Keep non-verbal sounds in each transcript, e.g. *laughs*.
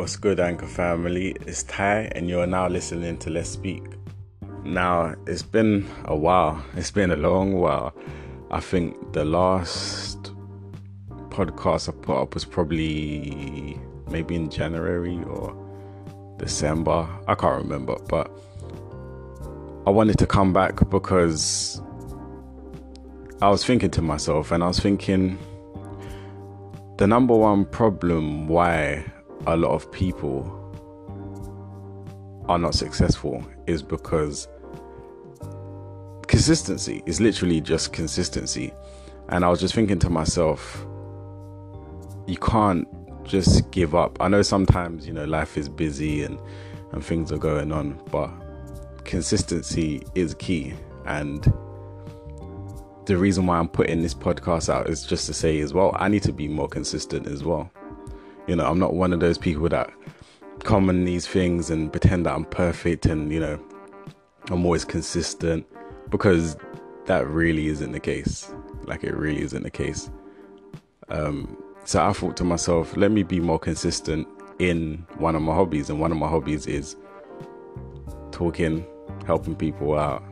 What's good, Anchor family? It's Ty, and you're now listening to Let's Speak. Now, it's been a while, it's been a long while. I think the last podcast I put up was probably maybe in January or December. I can't remember, but I wanted to come back because I was thinking to myself, and I was thinking the number one problem why a lot of people are not successful is because consistency is literally just consistency. And I was just thinking to myself, you can't just give up. I know sometimes, you know, life is busy and, and things are going on, but consistency is key. And the reason why I'm putting this podcast out is just to say as well, I need to be more consistent as well. You know, I'm not one of those people that come on these things and pretend that I'm perfect and, you know, I'm always consistent because that really isn't the case. Like, it really isn't the case. Um, so I thought to myself, let me be more consistent in one of my hobbies. And one of my hobbies is talking, helping people out,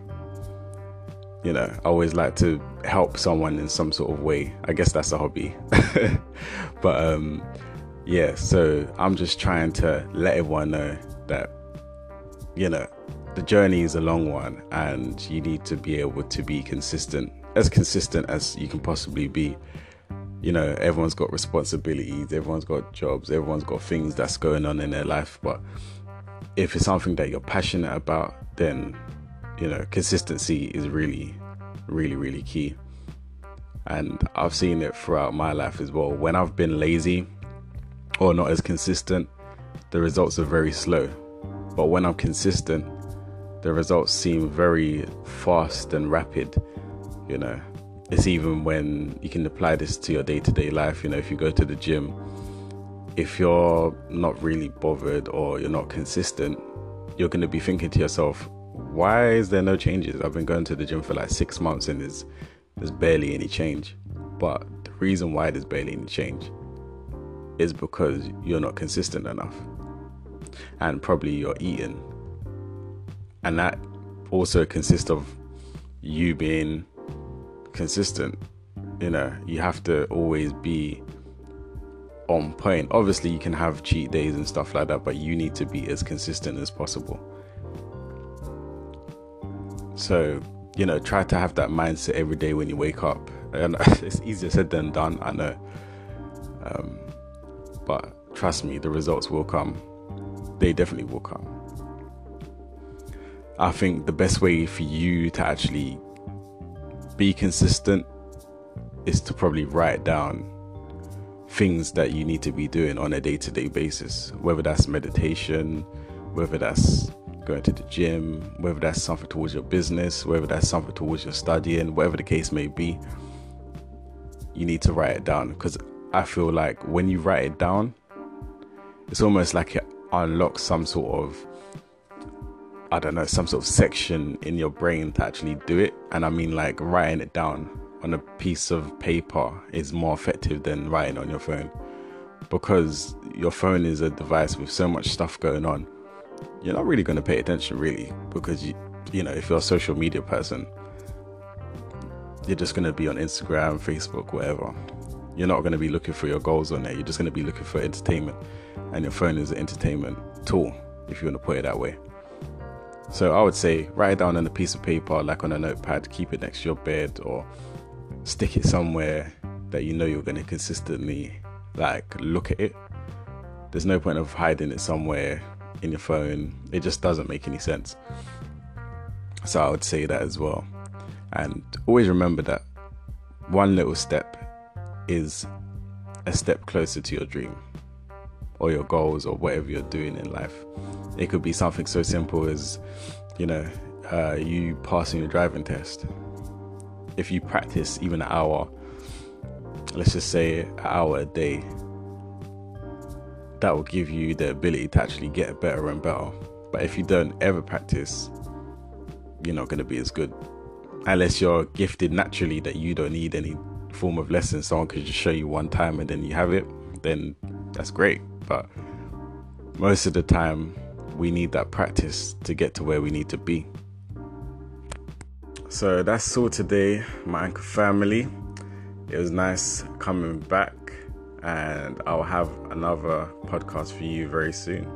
you know, I always like to help someone in some sort of way. I guess that's a hobby. *laughs* but um yeah, so I'm just trying to let everyone know that you know, the journey is a long one and you need to be able to be consistent, as consistent as you can possibly be. You know, everyone's got responsibilities, everyone's got jobs, everyone's got things that's going on in their life, but if it's something that you're passionate about, then you know, consistency is really, really, really key. And I've seen it throughout my life as well. When I've been lazy or not as consistent, the results are very slow. But when I'm consistent, the results seem very fast and rapid. You know, it's even when you can apply this to your day to day life. You know, if you go to the gym, if you're not really bothered or you're not consistent, you're going to be thinking to yourself, why is there no changes? I've been going to the gym for like six months and there's there's barely any change. But the reason why there's barely any change is because you're not consistent enough. And probably you're eating. And that also consists of you being consistent. You know, you have to always be on point. Obviously, you can have cheat days and stuff like that, but you need to be as consistent as possible. So, you know, try to have that mindset every day when you wake up. *laughs* And it's easier said than done, I know. Um, but trust me, the results will come. They definitely will come. I think the best way for you to actually be consistent is to probably write down things that you need to be doing on a day to day basis, whether that's meditation, whether that's going to the gym, whether that's something towards your business, whether that's something towards your studying, whatever the case may be, you need to write it down because I feel like when you write it down, it's almost like it unlocks some sort of I don't know, some sort of section in your brain to actually do it. And I mean, like writing it down on a piece of paper is more effective than writing on your phone. Because your phone is a device with so much stuff going on you're not really going to pay attention really. Because you you know if you're a social media person you're just going to be on instagram facebook whatever you're not going to be looking for your goals on there you're just going to be looking for entertainment and your phone is an entertainment tool if you want to put it that way so i would say write it down on a piece of paper like on a notepad keep it next to your bed or stick it somewhere that you know you're going to consistently like look at it there's no point of hiding it somewhere in your phone. It just doesn't make any sense. So I would say that as well. And always remember that one little step is a step closer to your dream or your goals or whatever you're doing in life. It could be something so simple as, you know, uh, you passing your driving test. If you practice even an hour, let's just say an hour a day, that will give you the ability to actually get better and better. But if you don't ever practice, you're not going to be as good. Unless you're gifted naturally that you don't need any form of lesson, someone could just show you one time and then you have it, then that's great. But most of the time, we need that practice to get to where we need to be. So that's all today, my anchor family. It was nice coming back, and I'll have another podcast for you very soon.